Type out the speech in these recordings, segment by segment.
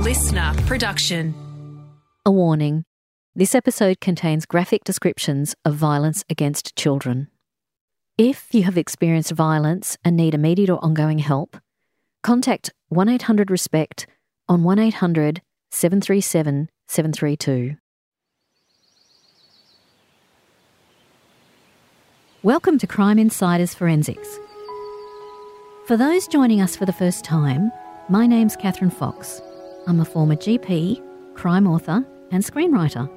listener production. A warning this episode contains graphic descriptions of violence against children. If you have experienced violence and need immediate or ongoing help, contact 1 800 RESPECT on 1 800 737 732. Welcome to Crime Insiders Forensics. For those joining us for the first time, my name's Kathryn Fox. I'm a former GP, crime author, and screenwriter.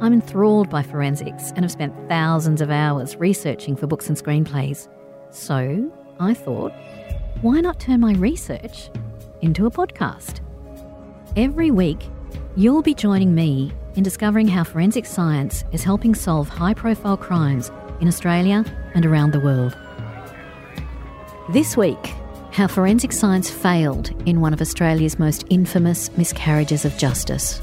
I'm enthralled by forensics and have spent thousands of hours researching for books and screenplays. So I thought, why not turn my research into a podcast? Every week, you'll be joining me in discovering how forensic science is helping solve high profile crimes in Australia and around the world. This week, how forensic science failed in one of Australia's most infamous miscarriages of justice.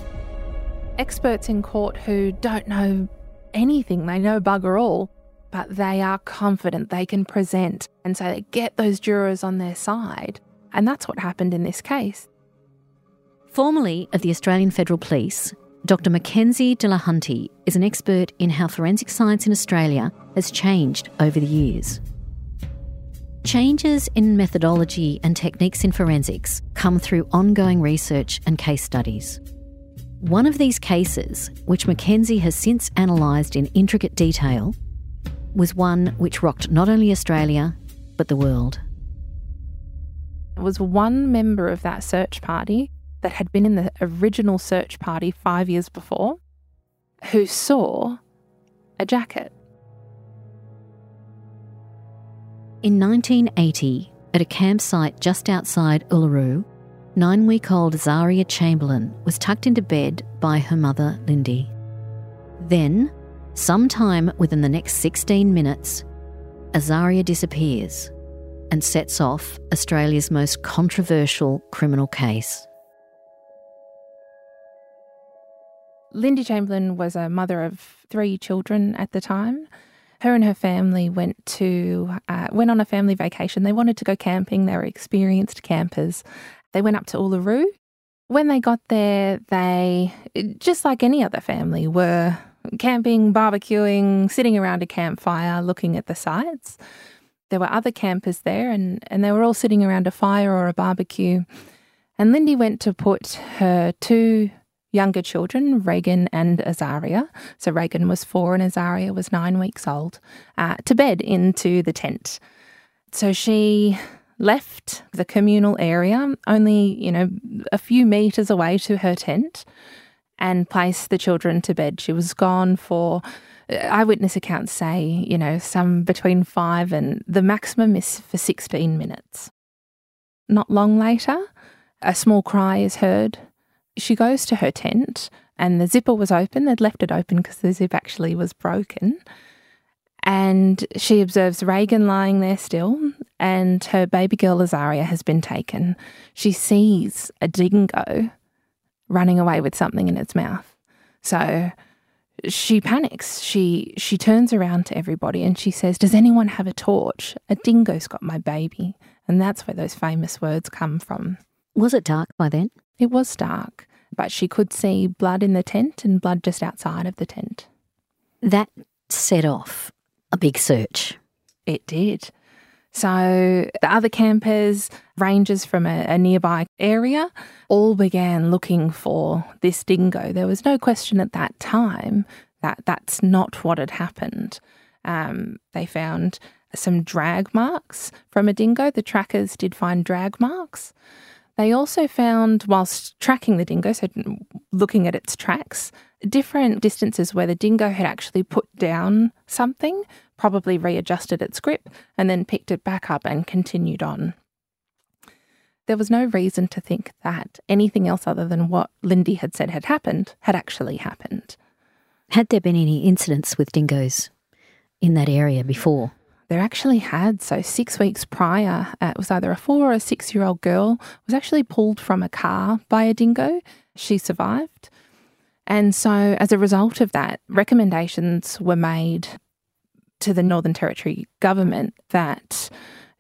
Experts in court who don't know anything, they know bugger all, but they are confident they can present, and so they get those jurors on their side. And that's what happened in this case. Formerly of the Australian Federal Police, Dr. Mackenzie de la Hunty is an expert in how forensic science in Australia has changed over the years. Changes in methodology and techniques in forensics come through ongoing research and case studies. One of these cases, which Mackenzie has since analysed in intricate detail, was one which rocked not only Australia, but the world. It was one member of that search party that had been in the original search party five years before who saw a jacket. In 1980, at a campsite just outside Uluru, nine week old Azaria Chamberlain was tucked into bed by her mother, Lindy. Then, sometime within the next 16 minutes, Azaria disappears and sets off Australia's most controversial criminal case. Lindy Chamberlain was a mother of three children at the time her and her family went to uh, went on a family vacation. They wanted to go camping. They were experienced campers. They went up to Uluru. When they got there, they just like any other family were camping, barbecuing, sitting around a campfire, looking at the sights. There were other campers there, and, and they were all sitting around a fire or a barbecue. And Lindy went to put her two younger children, Reagan and Azaria. So Reagan was four and Azaria was nine weeks old, uh, to bed into the tent. So she left the communal area, only, you know, a few metres away to her tent, and placed the children to bed. She was gone for, uh, eyewitness accounts say, you know, some between five and the maximum is for 16 minutes. Not long later, a small cry is heard she goes to her tent and the zipper was open. They'd left it open because the zip actually was broken. And she observes Reagan lying there still, and her baby girl Azaria has been taken. She sees a dingo running away with something in its mouth. So she panics. She she turns around to everybody and she says, "Does anyone have a torch? A dingo's got my baby." And that's where those famous words come from. Was it dark by then? It was dark, but she could see blood in the tent and blood just outside of the tent. That set off a big search. It did. So the other campers, rangers from a, a, nearby area, all began looking for this dingo. There was no question at that time that that's not what had happened. Um, they found some drag marks from a dingo. The trackers did find drag marks. They also found, whilst tracking the dingo, so looking at its tracks, different distances where the dingo had actually put down something, probably readjusted its grip, and then picked it back up and continued on. There was no reason to think that anything else other than what Lindy had said had happened had actually happened. Had there been any incidents with dingoes in that area before? There actually had. So, six weeks prior, uh, it was either a four or a six year old girl was actually pulled from a car by a dingo. She survived. And so, as a result of that, recommendations were made to the Northern Territory government that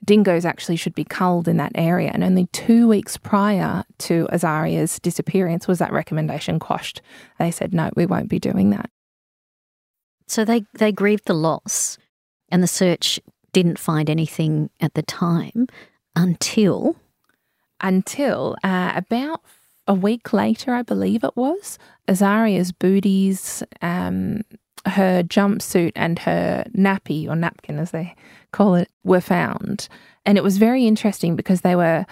dingoes actually should be culled in that area. And only two weeks prior to Azaria's disappearance was that recommendation quashed. They said, no, we won't be doing that. So they, they grieved the loss, and the search didn't find anything at the time until. Until uh, about a week later, I believe it was, Azaria's booties, um, her jumpsuit, and her nappy or napkin, as they call it, were found. And it was very interesting because they were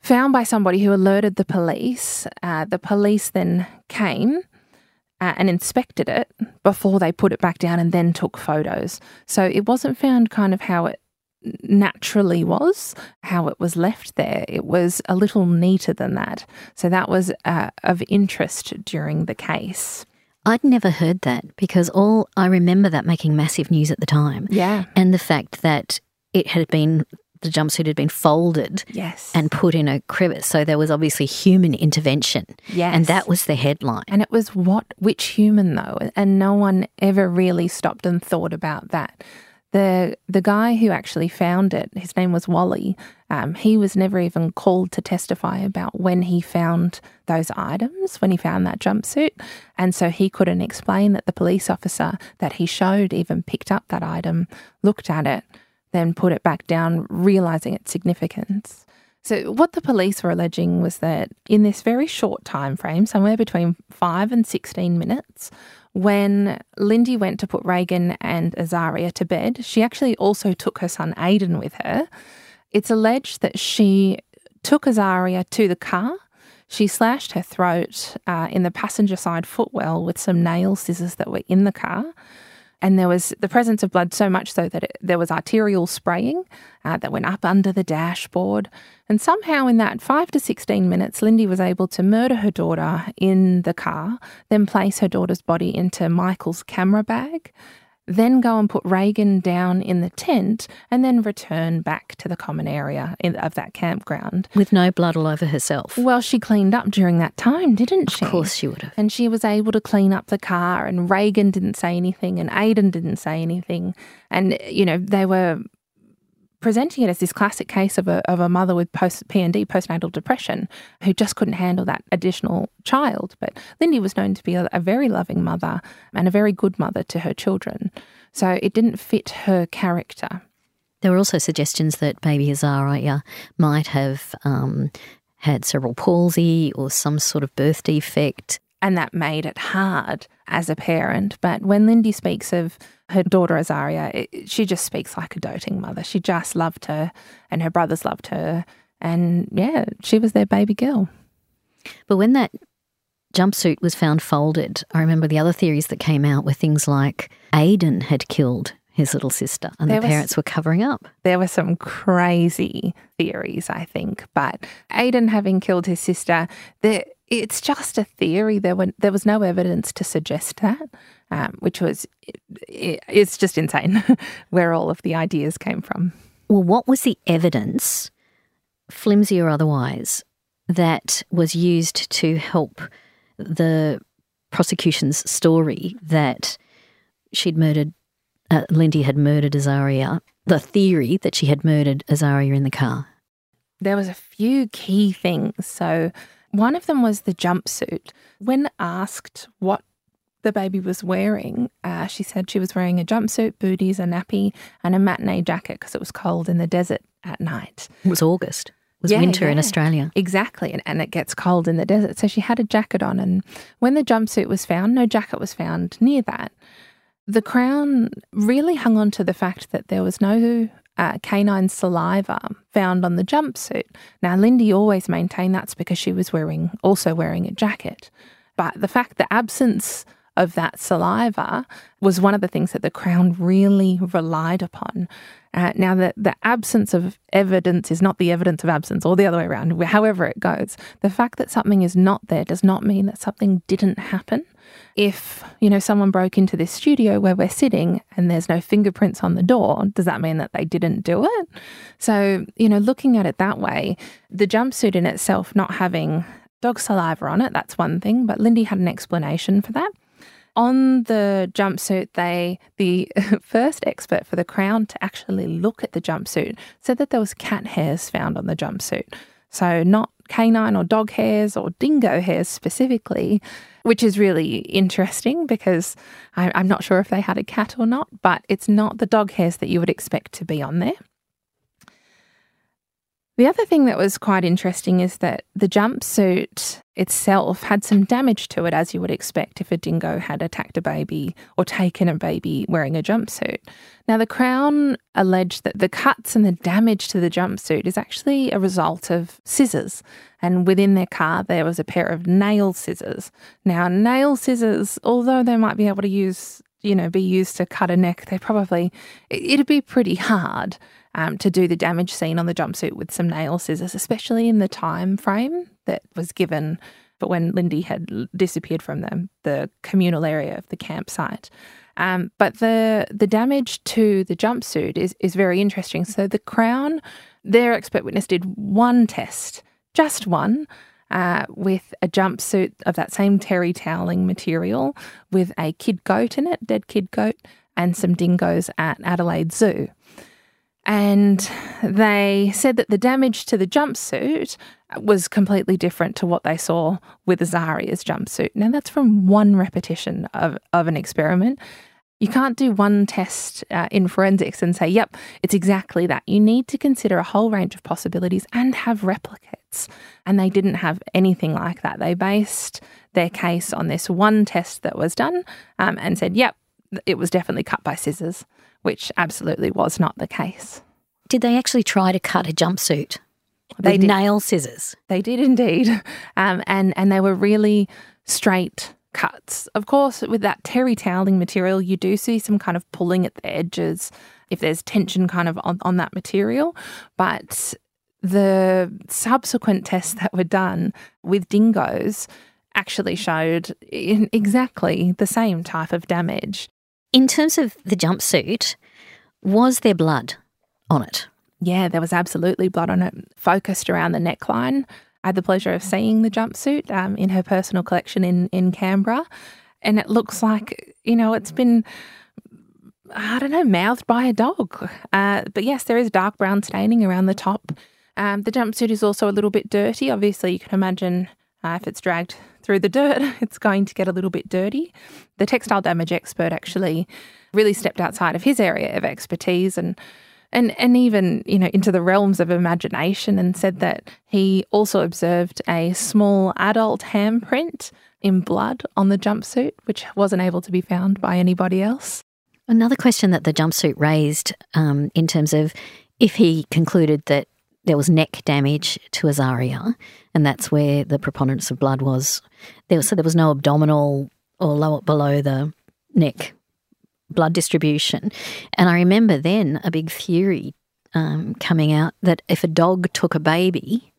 found by somebody who alerted the police. Uh, the police then came uh, and inspected it before they put it back down and then took photos. So it wasn't found kind of how it naturally was, how it was left there. It was a little neater than that. So that was uh, of interest during the case. I'd never heard that because all I remember that making massive news at the time. Yeah. And the fact that it had been the jumpsuit had been folded yes. and put in a crevice. So there was obviously human intervention. Yes. And that was the headline. And it was what which human though? And no one ever really stopped and thought about that. The the guy who actually found it, his name was Wally. Um, he was never even called to testify about when he found those items, when he found that jumpsuit, and so he couldn't explain that the police officer that he showed even picked up that item, looked at it, then put it back down, realizing its significance. So what the police were alleging was that in this very short time frame, somewhere between 5 and 16 minutes, when Lindy went to put Reagan and Azaria to bed, she actually also took her son Aidan with her. It's alleged that she took Azaria to the car. She slashed her throat uh, in the passenger side footwell with some nail scissors that were in the car. And there was the presence of blood so much so that it, there was arterial spraying uh, that went up under the dashboard. And somehow, in that five to 16 minutes, Lindy was able to murder her daughter in the car, then place her daughter's body into Michael's camera bag, then go and put Reagan down in the tent, and then return back to the common area in, of that campground. With no blood all over herself. Well, she cleaned up during that time, didn't she? Of course she would have. And she was able to clean up the car, and Reagan didn't say anything, and Aidan didn't say anything. And, you know, they were presenting it as this classic case of a, of a mother with post PND, postnatal depression, who just couldn't handle that additional child. But Lindy was known to be a, a very loving mother and a very good mother to her children. So it didn't fit her character. There were also suggestions that baby Azaria might have um, had cerebral palsy or some sort of birth defect. And that made it hard as a parent. But when Lindy speaks of her daughter Azaria, it, she just speaks like a doting mother. She just loved her, and her brothers loved her. And yeah, she was their baby girl. But when that jumpsuit was found folded, I remember the other theories that came out were things like Aidan had killed his little sister and There the was- parents were covering up. There were some crazy theories, I think. But Aidan having killed his sister, there, it's just a theory. There, were, there was no evidence to suggest that, um, which was, it, it's just insane where all of the ideas came from. Well, what was the evidence, flimsy or otherwise, that was used to help the prosecution's story that she'd murdered, uh, Lindy had murdered Azaria, the theory that she had murdered Azaria in the car? There was a few key things. So one of them was the jumpsuit. When asked what the baby was wearing, uh, she said she was wearing a jumpsuit, booties, a nappy, and a matinee jacket because it was cold in the desert at night. It was August. It was Yeah, winter in. Australia. Exactly, and, and it gets cold in the desert. So she had a jacket on, and when the jumpsuit was found, no jacket was found near that. The Crown really hung on to the fact that there was no uh, canine saliva found on the jumpsuit. Now, Lindy always maintained that's because she was wearing also wearing a jacket, but the fact the absence of that saliva was one of the things that the Crown really relied upon. Uh, now, the, the absence of evidence is not the evidence of absence, or the other way around, however it goes. The fact that something is not there does not mean that something didn't happen. If, you know, someone broke into this studio where we're sitting and there's no fingerprints on the door, does that mean that they didn't do it? So, you know, looking at it that way, the jumpsuit in itself not having dog saliva on it, that's one thing, but Lindy had an explanation for that. On the jumpsuit, they the first expert for the Crown to actually look at the jumpsuit said that there was cat hairs found on the jumpsuit. So not canine or dog hairs or dingo hairs specifically, which is really interesting because I, I'm not sure if they had a cat or not, but it's not the dog hairs that you would expect to be on there. The other thing that was quite interesting is that the jumpsuit itself had some damage to it, as you would expect if a dingo had attacked a baby or taken a baby wearing a jumpsuit. Now, the Crown alleged that the cuts and the damage to the jumpsuit is actually a result of scissors. And within their car, there was a pair of nail scissors. Now, nail scissors, although they might be able to use, you know, be used to cut a neck, they probably, it'd be pretty hard um, to do the damage seen on the jumpsuit with some nail scissors, especially in the time frame that was given but when Lindy had disappeared from the, the communal area of the campsite. Um, but the the damage to the jumpsuit is is very interesting. So the Crown, their expert witness did one test, just one, uh, with a jumpsuit of that same terry toweling material with a kid goat in it, dead kid goat, and some dingoes at Adelaide Zoo. And they said that the damage to the jumpsuit was completely different to what they saw with Azaria's jumpsuit. Now, that's from one repetition of, of an experiment. You can't do one test uh, in forensics and say, yep, it's exactly that. You need to consider a whole range of possibilities and have replicates. And they didn't have anything like that. They based their case on this one test that was done um, and said, yep, it was definitely cut by scissors which absolutely was not the case. Did they actually try to cut a jumpsuit? They with did. nail scissors. They did indeed, um, and and they were really straight cuts. Of course, with that terry toweling material, you do see some kind of pulling at the edges if there's tension kind of on, on that material. But the subsequent tests that were done with dingoes actually showed exactly the same type of damage. In terms of the jumpsuit, was there blood on it? Yeah, there was absolutely blood on it, focused around the neckline. I had the pleasure of seeing the jumpsuit um, in her personal collection in, in Canberra. And it looks like, you know, it's been, I don't know, mouthed by a dog. Uh, but yes, there is dark brown staining around the top. Um, the jumpsuit is also a little bit dirty. Obviously, you can imagine uh, if it's dragged through the dirt, it's going to get a little bit dirty. The textile damage expert actually really stepped outside of his area of expertise and and and even you know into the realms of imagination and said that he also observed a small adult handprint in blood on the jumpsuit which wasn't able to be found by anybody else another question that the jumpsuit raised um, in terms of if he concluded that there was neck damage to Azaria, and that's where the preponderance of blood was. There so there was no abdominal or lower below the neck blood distribution. And I remember then a big theory um, coming out that if a dog took a baby,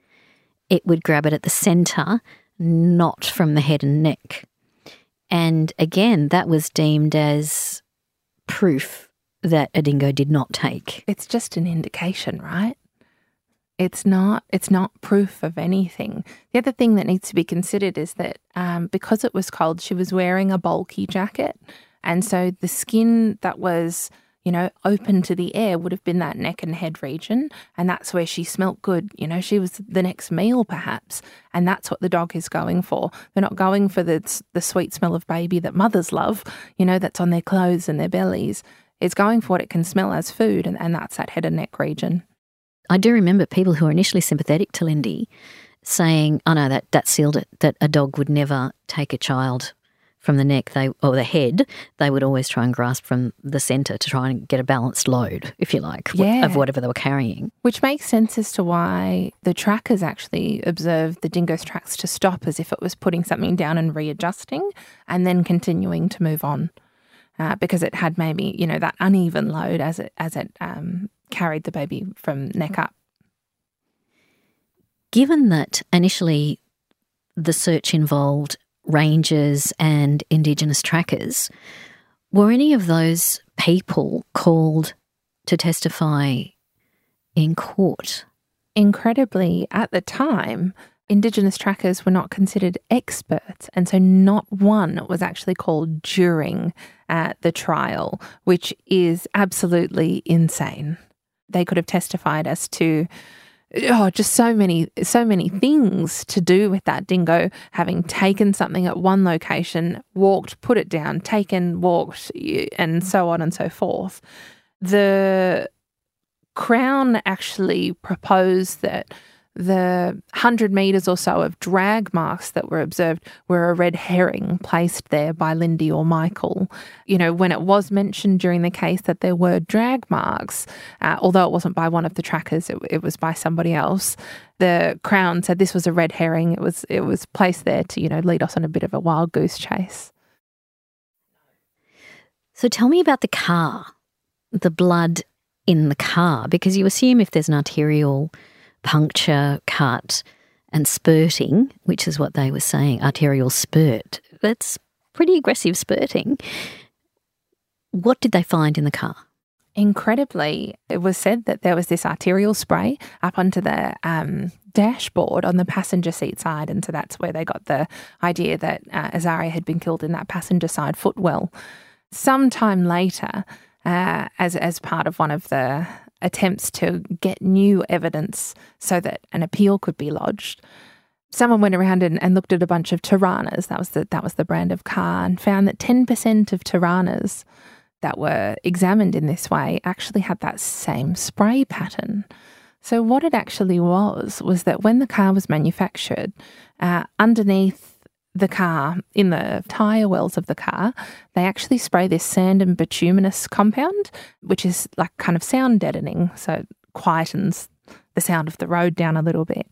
it would grab it at the centre, not from the head and neck. And again, that was deemed as proof that a dingo did not take. It's just an indication, right? It's not it's not proof of anything. The other thing that needs to be considered is that um, because it was cold, she was wearing a bulky jacket, and so the skin that was you know open to the air would have been that neck and head region, and that's where she smelt good. You know, she was the next meal perhaps, and that's what the dog is going for. They're not going for the the sweet smell of baby that mothers love. You know, that's on their clothes and their bellies. It's going for what it can smell as food, and, and that's that head and neck region. I do remember people who were initially sympathetic to Lindy saying, "Oh no, that that sealed it. That a dog would never take a child from the neck, they or the head. They would always try and grasp from the centre to try and get a balanced load, if you like, yeah. of whatever they were carrying." Which makes sense as to why the trackers actually observed the dingo's tracks to stop, as if it was putting something down and readjusting, and then continuing to move on. Uh, because it had maybe you know that uneven load as it as it um, carried the baby from neck up. Given that initially the search involved rangers and Indigenous trackers, were any of those people called to testify in court? Incredibly, at the time, Indigenous trackers were not considered experts, and so not one was actually called during uh, the trial, which is absolutely insane. They could have testified as to oh, just so many, so many things to do with that dingo having taken something at one location, walked, put it down, taken, walked, and so on and so forth. The Crown actually proposed that the 100 metres or so of drag marks that were observed were a red herring placed there by Lindy or Michael. You know, when it was mentioned during the case that there were drag marks, uh, although it wasn't by one of the trackers, it, it was by somebody else. The Crown said this was a red herring. It was it was placed there to you know lead us on a bit of a wild goose chase. So tell me about the car, the blood in the car, because you assume if there's an arterial puncture, cut, and spurting, which is what they were saying, arterial spurt. That's pretty aggressive spurting. What did they find in the car? Incredibly, it was said that there was this arterial spray up onto the um, dashboard on the passenger seat side. And so that's where they got the idea that uh, Azaria had been killed in that passenger side footwell. Sometime later, uh, as, as part of one of the attempts to get new evidence so that an appeal could be lodged. Someone went around and, and looked at a bunch of Toranas, that was the, that was the brand of car, and found that 10% of Toranas that were examined in this way actually had that same spray pattern. So, what it actually was was that when the car was manufactured, uh, underneath the car, in the tyre wells of the car, they actually spray this sand and bituminous compound, which is like kind of sound deadening. So it quietens the sound of the road down a little bit.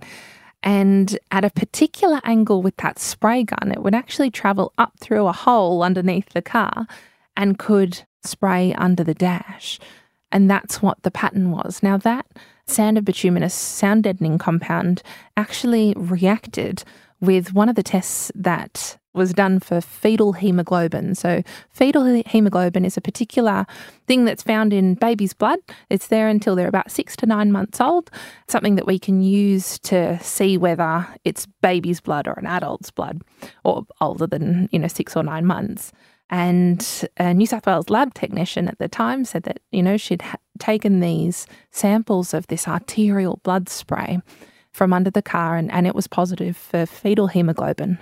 And at a particular angle with that spray gun, it would actually travel up through a hole underneath the car and could spray under the dash. And that's what the pattern was. Now, that sand and bituminous sound deadening compound actually reacted with one of the tests that was done for fetal hemoglobin. So, fetal hemoglobin is a particular thing that's found in babies' blood. It's there until they're about six to nine months old, something that we can use to see whether it's baby's blood or an adult's blood or older than, you know, six or nine months. And a New South Wales lab technician at the time said that, you know, she'd ha- taken these samples of this arterial blood spray from under the car and, and it was positive for fetal hemoglobin.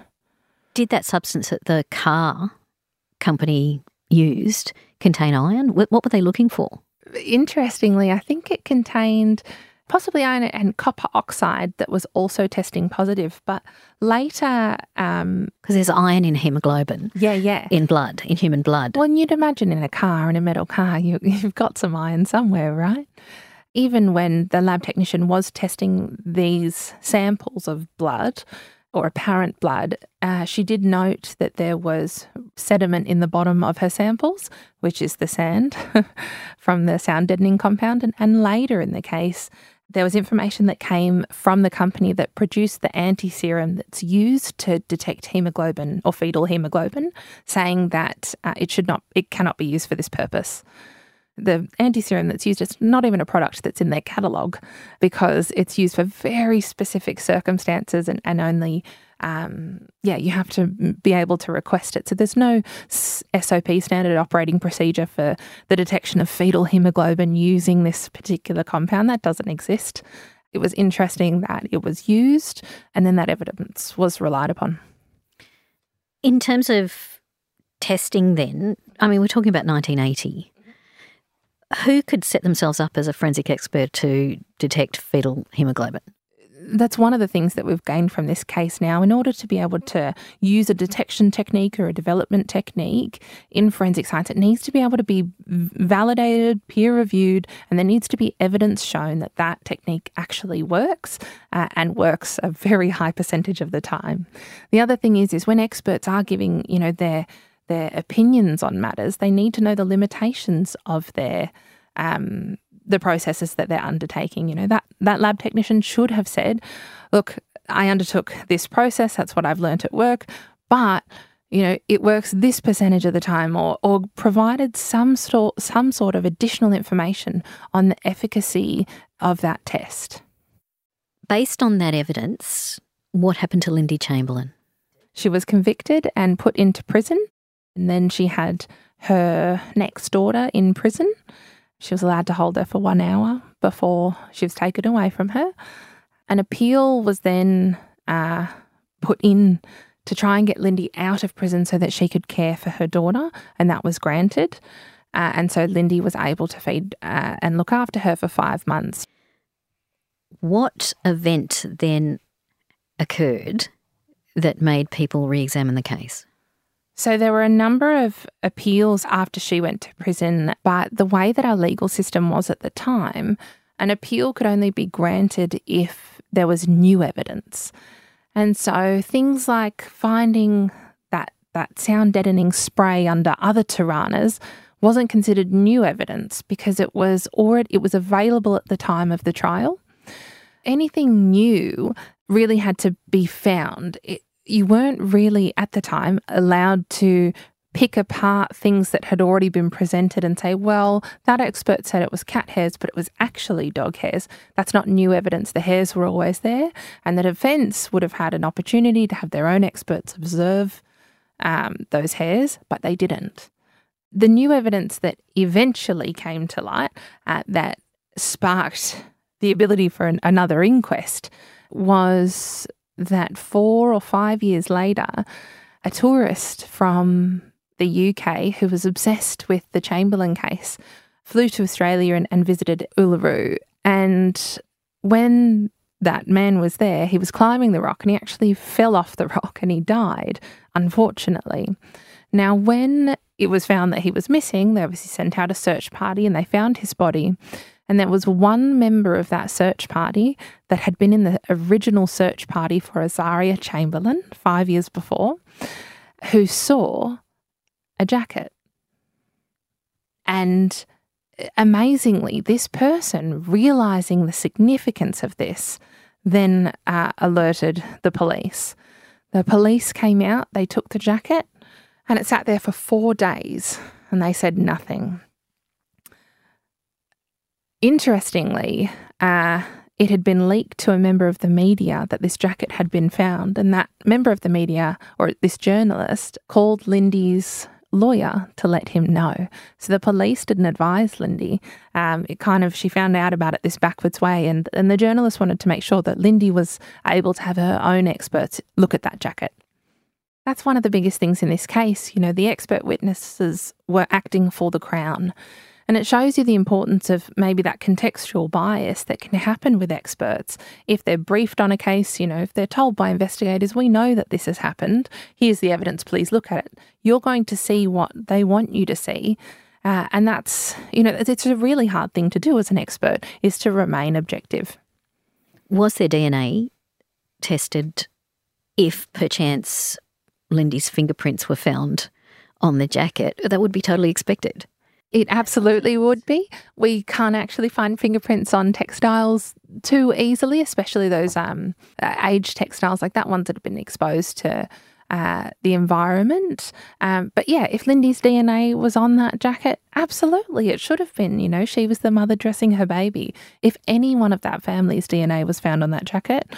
Did that substance that the car company used contain iron? What were they looking for? Interestingly, I think it contained possibly iron and copper oxide that was also testing positive. But later, because um, there's iron in hemoglobin, yeah, yeah, in blood, in human blood. Well, you'd imagine in a car, in a metal car, you, you've got some iron somewhere, right? Even when the lab technician was testing these samples of blood or apparent blood, uh, she did note that there was sediment in the bottom of her samples, which is the sand from the sound deadening compound. And, and later in the case, there was information that came from the company that produced the anti serum that's used to detect hemoglobin or fetal hemoglobin, saying that uh, it should not, it cannot be used for this purpose the anti serum that's used is not even a product that's in their catalogue because it's used for very specific circumstances and, and only, um, yeah, you have to be able to request it. So there's no SOP, standard operating procedure, for the detection of fetal hemoglobin using this particular compound. That doesn't exist. It was interesting that it was used and then that evidence was relied upon. In terms of testing, then, I mean, we're talking about 1980 who could set themselves up as a forensic expert to detect fetal hemoglobin? That's one of the things that we've gained from this case now. In order to be able to use a detection technique or a development technique in forensic science, it needs to be able to be validated, peer reviewed, and there needs to be evidence shown that that technique actually works uh, and works a very high percentage of the time. The other thing is, is when experts are giving, you know, their their opinions on matters, they need to know the limitations of their um, the processes that they're undertaking. You know that that lab technician should have said, "Look, I undertook this process. That's what I've learnt at work, but." You know, it works this percentage of the time, or, or provided some sort some sort of additional information on the efficacy of that test. Based on that evidence, What happened to Lindy Chamberlain? She was convicted and put into prison. And then she had her next daughter in prison. She was allowed to hold her for one hour before she was taken away from her. An appeal was then uh, put in to try and get Lindy out of prison so that she could care for her daughter, and that was granted. Uh, and so Lindy was able to feed uh, and look after her for five months. What event then occurred that made people re examine the case? So there were a number of appeals after she went to prison, but the way that our legal system was at the time, an appeal could only be granted if there was new evidence. And so things like finding that that sound deadening spray under other Toranas wasn't considered new evidence because it was already it was available at the time of the trial. Anything new really had to be found. It, you weren't really at the time allowed to pick apart things that had already been presented and say, well, that expert said it was cat hairs, but it was actually dog hairs. That's not new evidence. The hairs were always there. And the defence would have had an opportunity to have their own experts observe um, those hairs, but they didn't. The new evidence that eventually came to light uh, that sparked the ability for an, another inquest was that four or five years later, a tourist from the UK who was obsessed with the Chamberlain case flew to Australia and, and visited Uluru. And when that man was there, he was climbing the rock and he actually fell off the rock and he died, unfortunately. Now, when it was found that he was missing, they obviously sent out a search party and they found his body. And there was one member of that search party that had been in the original search party for Azaria Chamberlain five years before, who saw a jacket. And amazingly, this person, realizing the significance of this, then uh, alerted the police. The police came out, they took the jacket, and it sat there for four days, and they said nothing. Interestingly, uh, it had been leaked to a member of the media that this jacket had been found, and that member of the media, or this journalist, called Lindy's lawyer to let him know. So the police didn't advise Lindy. Um, it kind of she found out about it this backwards way, and and the journalist wanted to make sure that Lindy was able to have her own experts look at that jacket. That's one of the biggest things in this case. You know, the expert witnesses were acting for the Crown. And it shows you the importance of maybe that contextual bias that can happen with experts. If they're briefed on a case, you know, if they're told by investigators, we know that this has happened, here's the evidence, please look at it. You're going to see what they want you to see. Uh, and that's, you know, it's a really hard thing to do as an expert, is to remain objective. Was their DNA tested if perchance Lindy's fingerprints were found on the jacket? That would be totally expected. It absolutely would be. We can't actually find fingerprints on textiles too easily, especially those um, aged textiles like that, ones that have been exposed to uh, the environment. Um, but yeah, if Lindy's DNA was on that jacket, absolutely, it should have been. You know, she was the mother dressing her baby. If any one of that family's DNA was found on that jacket,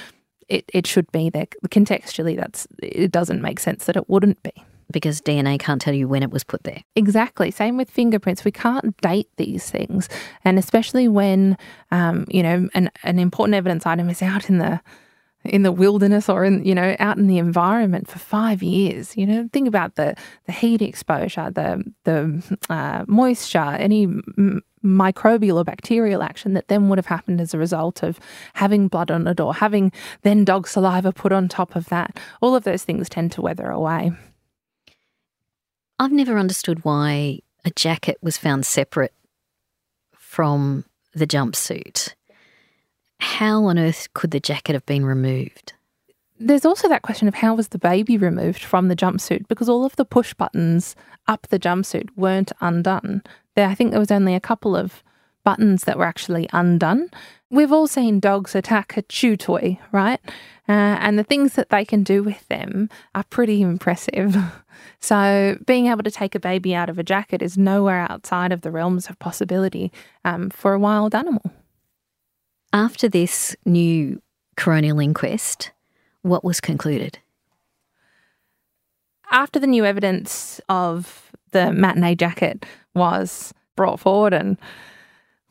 it, it should be there. Contextually, that's it doesn't make sense that it wouldn't be because DNA can't tell you when it was put there. Exactly. Same with fingerprints. We can't date these things. And especially when, um, you know, an, an important evidence item is out in the in the wilderness or in you know out in the environment for five years you know think about the the heat exposure the the uh, moisture any m- microbial or bacterial action that then would have happened as a result of having blood on it or having then dog saliva put on top of that all of those things tend to weather away I've never understood why a jacket was found separate from the jumpsuit. How on earth could the jacket have been removed? There's also that question of how was the baby removed from the jumpsuit because all of the push buttons up the jumpsuit weren't undone. There, I think there was only a couple of buttons that were actually undone. We've all seen dogs attack a chew toy, right? Uh, and the things that they can do with them are pretty impressive. so, being able to take a baby out of a jacket is nowhere outside of the realms of possibility um, for a wild animal. After this new coronial inquest, what was concluded? After the new evidence of the matinee jacket was brought forward and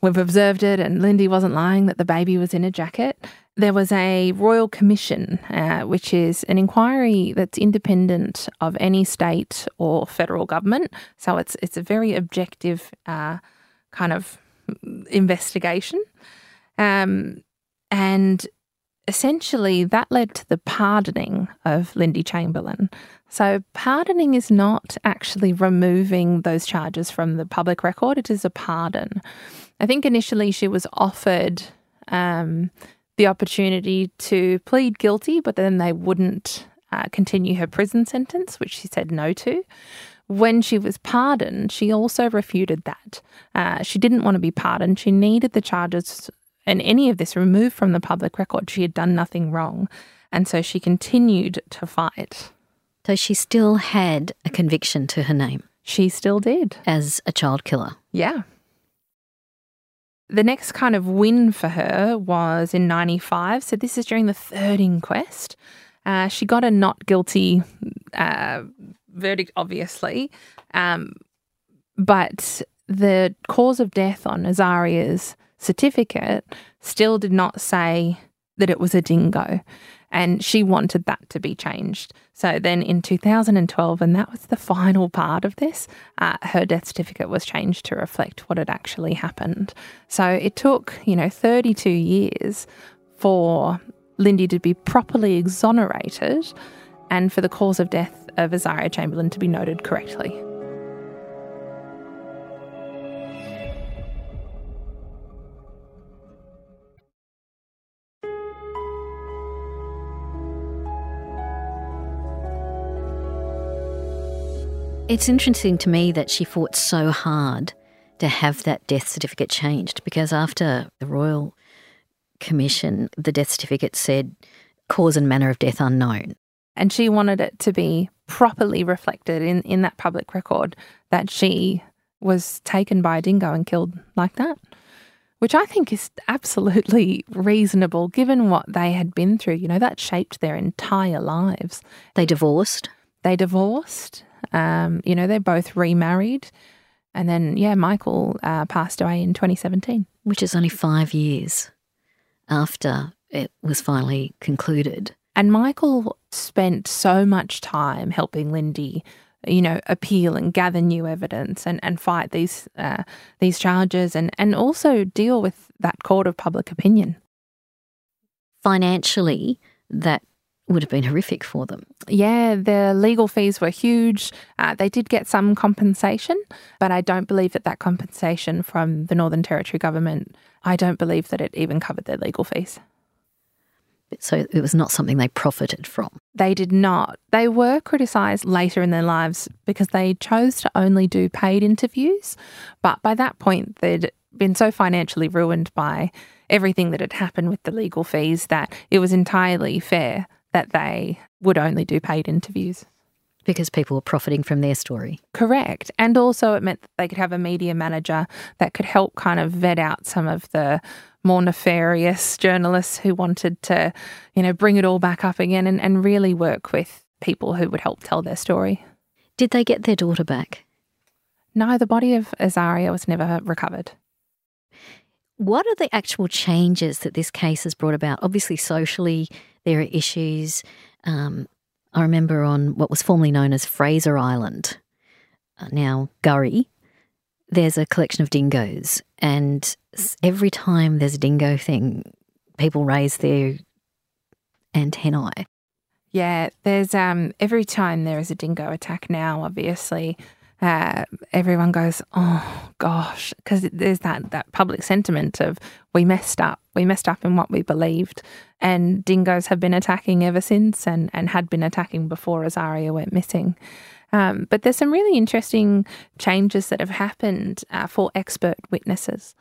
we've observed it, and Lindy wasn't lying that the baby was in a jacket. There was a royal commission, uh, which is an inquiry that's independent of any state or federal government. So it's it's a very objective uh, kind of investigation, um, and essentially that led to the pardoning of Lindy Chamberlain. So, pardoning is not actually removing those charges from the public record, it is a pardon. I think initially she was offered um, the opportunity to plead guilty, but then they wouldn't uh, continue her prison sentence, which she said no to. When she was pardoned, she also refuted that. Uh, she didn't want to be pardoned. She needed the charges and any of this removed from the public record. She had done nothing wrong. And so she continued to fight. So she still had a conviction to her name She still did. as a child killer. Yeah. The next kind of win for her was in 95. So this is during the third inquest. Uh, she got a not guilty uh, verdict, obviously. Um, but the cause of death on Azaria's certificate still did not say that it was a dingo. And she wanted that to be changed. So then in 2012, and that was the final part of this, uh, her death certificate was changed to reflect what had actually happened. So it took, you know, 32 years for Lindy to be properly exonerated and for the cause of death of Azaria Chamberlain to be noted correctly. It's interesting to me that she fought so hard to have that death certificate changed because after the Royal Commission, the death certificate said cause and manner of death unknown. And she wanted it to be properly reflected in, in that public record that she was taken by a dingo and killed like that, which I think is absolutely reasonable given what they had been through. You know, that shaped their entire lives. They divorced. They divorced. Um, you know, they both remarried. And then, yeah, Michael uh, passed away in 2017. which is only five years after it was finally concluded. And Michael spent so much time helping Lindy, you know, appeal and gather new evidence and, and fight these uh, these charges and, and also deal with that court of public opinion. Financially, that would have been horrific for them. Yeah, the legal fees were huge. Uh, they did get some compensation, but I don't believe that that compensation from the Northern Territory government, I don't believe that it even covered their legal fees. So it was not something they profited from. They did not. They were criticised later in their lives because they chose to only do paid interviews. But by that point, they'd been so financially ruined by everything that had happened with the legal fees that it was entirely fair that they would only do paid interviews. because people were profiting from their story. Correct. And also, it meant that they could have a media manager that could help kind of vet out some of the more nefarious journalists who wanted to, you know, bring it all back up again and, and really work with people who would help tell their story. Did they get their daughter back? No, the body of Azaria was never recovered. What are the actual changes that this case has brought about? Obviously, socially, there are issues. Um, I remember on what was formerly known as Fraser Island, uh, now K'gari, there's a collection of dingoes. And every time there's a dingo thing, people raise their antennae. Yeah, there's um every time there is a dingo attack now, obviously, uh, everyone goes, "Oh gosh," because there's that that public sentiment of we messed up, we messed up in what we believed, and dingoes have been attacking ever since, and and had been attacking before Azaria went missing. Um, but there's some really interesting changes that have happened uh, for expert witnesses.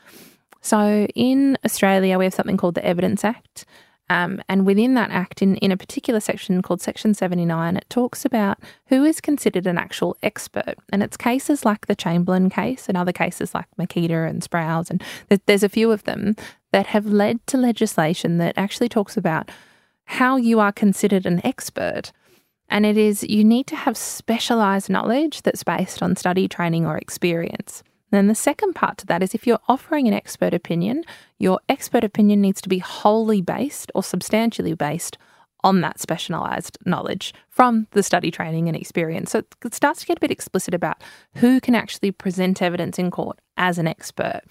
So in Australia, we have something called the Evidence Act. Um, and within that act, in, in a particular section called Section 79, it talks about who is considered an actual expert. And it's cases like the Chamberlain case and other cases like Makita and Sprowles. And th- there's a few of them that have led to legislation that actually talks about how you are considered an expert. And it is you need to have specialized knowledge that's based on study, training, or experience. And then the second part to that is if you're offering an expert opinion, your expert opinion needs to be wholly based or substantially based on that specialized knowledge from the study training and experience. So it starts to get a bit explicit about who can actually present evidence in court as an expert.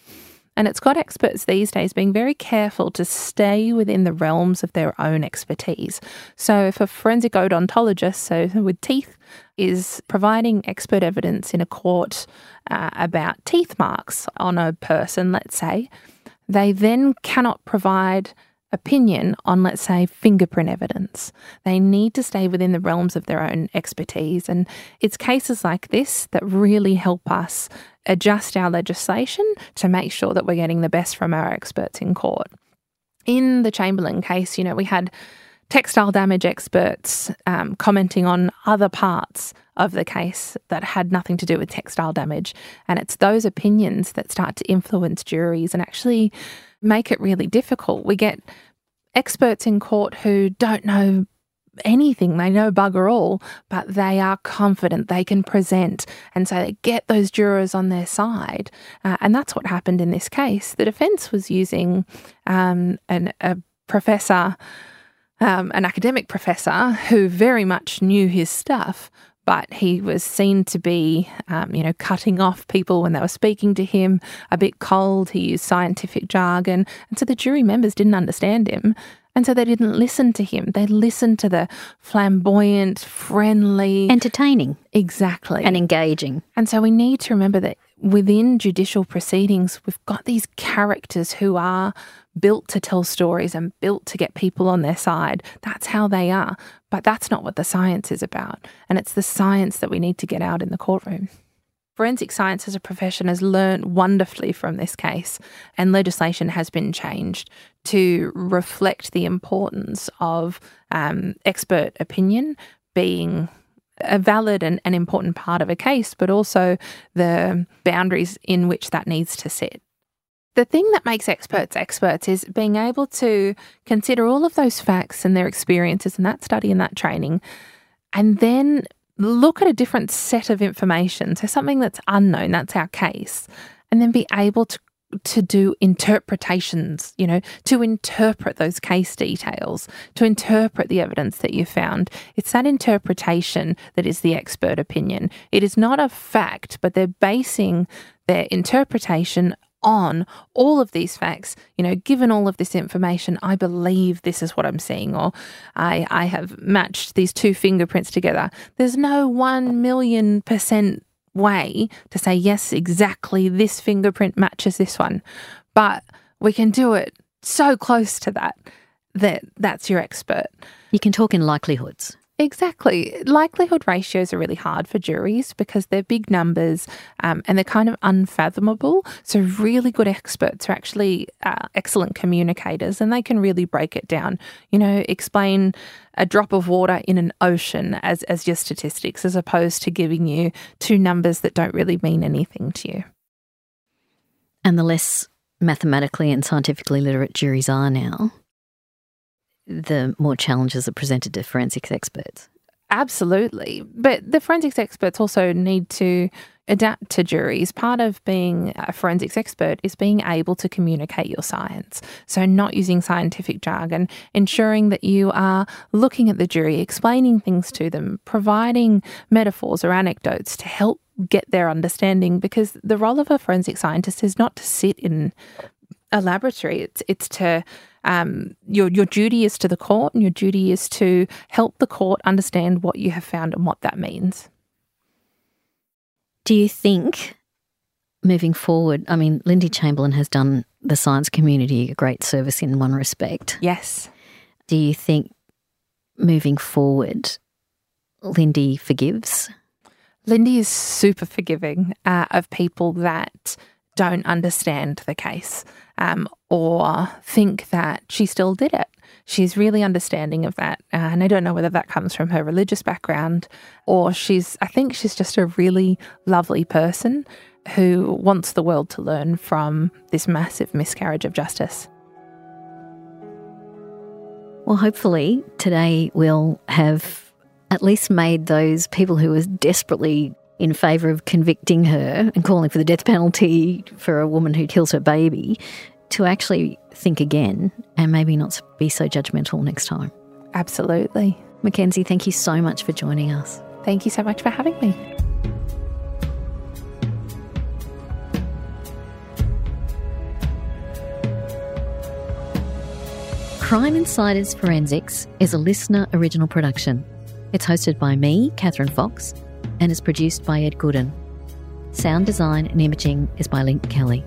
And it's got experts these days being very careful to stay within the realms of their own expertise. So, if a forensic odontologist, so with teeth, is providing expert evidence in a court uh, about teeth marks on a person, let's say, they then cannot provide opinion on, let's say, fingerprint evidence. They need to stay within the realms of their own expertise. And it's cases like this that really help us adjust our legislation to make sure that we're getting the best from our experts in court. In the Chamberlain case, you know, we had textile damage experts um, commenting on other parts of the case that had nothing to do with textile damage. And it's those opinions that start to influence juries and actually make it really difficult. We get experts in court who don't know anything, they know bugger all, but they are confident they can present. And so they get those jurors on their side. Uh, and that's what happened in this case. The defence was using um, an, a professor. Um, an academic professor who very much knew his stuff, but he was seen to be, um, you know, cutting off people when they were speaking to him, a bit cold. He used scientific jargon. And so the jury members didn't understand him. And so they didn't listen to him. They listened to the flamboyant, friendly, entertaining. Exactly. And engaging. And so we need to remember that within judicial proceedings, we've got these characters who are built to tell stories and built to get people on their side. That's how they are. But that's not what the science is about. And it's the science that we need to get out in the courtroom. Forensic science as a profession has learned wonderfully from this case, and legislation has been changed to reflect the importance of um, expert opinion being a valid and an important part of a case, but also the boundaries in which that needs to sit. The thing that makes experts experts is being able to consider all of those facts and their experiences and that study and that training, and then look at a different set of information. So something that's unknown, that's our case, and then be able to to do interpretations, you know, to interpret those case details, to interpret the evidence that you found. It's that interpretation that is the expert opinion. It is not a fact, but they're basing their interpretation on all of these facts, you know, given all of this information, I believe this is what I'm seeing, or I, I have matched these two fingerprints together. There's no one million percent way to say, yes, exactly this fingerprint matches this one. But we can do it so close to that that that's your expert. You can talk in likelihoods. Exactly. Likelihood ratios are really hard for juries because they're big numbers um, and they're kind of unfathomable. So, really good experts are actually uh, excellent communicators and they can really break it down. You know, explain a drop of water in an ocean as, as your statistics, as opposed to giving you two numbers that don't really mean anything to you. And the less mathematically and scientifically literate juries are now, the more challenges are presented to forensics experts. Absolutely. But the forensics experts also need to adapt to juries. Part of being a forensics expert is being able to communicate your science. So, not using scientific jargon, ensuring that you are looking at the jury, explaining things to them, providing metaphors or anecdotes to help get their understanding. Because the role of a forensic scientist is not to sit in a laboratory, it's, it's to um, your your duty is to the court, and your duty is to help the court understand what you have found and what that means. Do you think moving forward? I mean, Lindy Chamberlain has done the science community a great service in one respect. Yes. Do you think moving forward, Lindy forgives? Lindy is super forgiving uh, of people that don't understand the case um, or think that she still did it. She's really understanding of that. Uh, and I don't know whether that comes from her religious background or she's, I think she's just a really lovely person who wants the world to learn from this massive miscarriage of justice. Well, hopefully today we'll have at least made those people who were desperately in favour of convicting her and calling for the death penalty for a woman who kills her baby to actually think again and maybe not be so judgmental next time. Absolutely. Mackenzie, thank you so much for joining us. Thank you so much for having me. Crime Insiders Forensics is a LiSTNR original production. It's hosted by me, Kathryn Fox, and is produced by Ed Gooden. Sound design and imaging is by Link Kelly.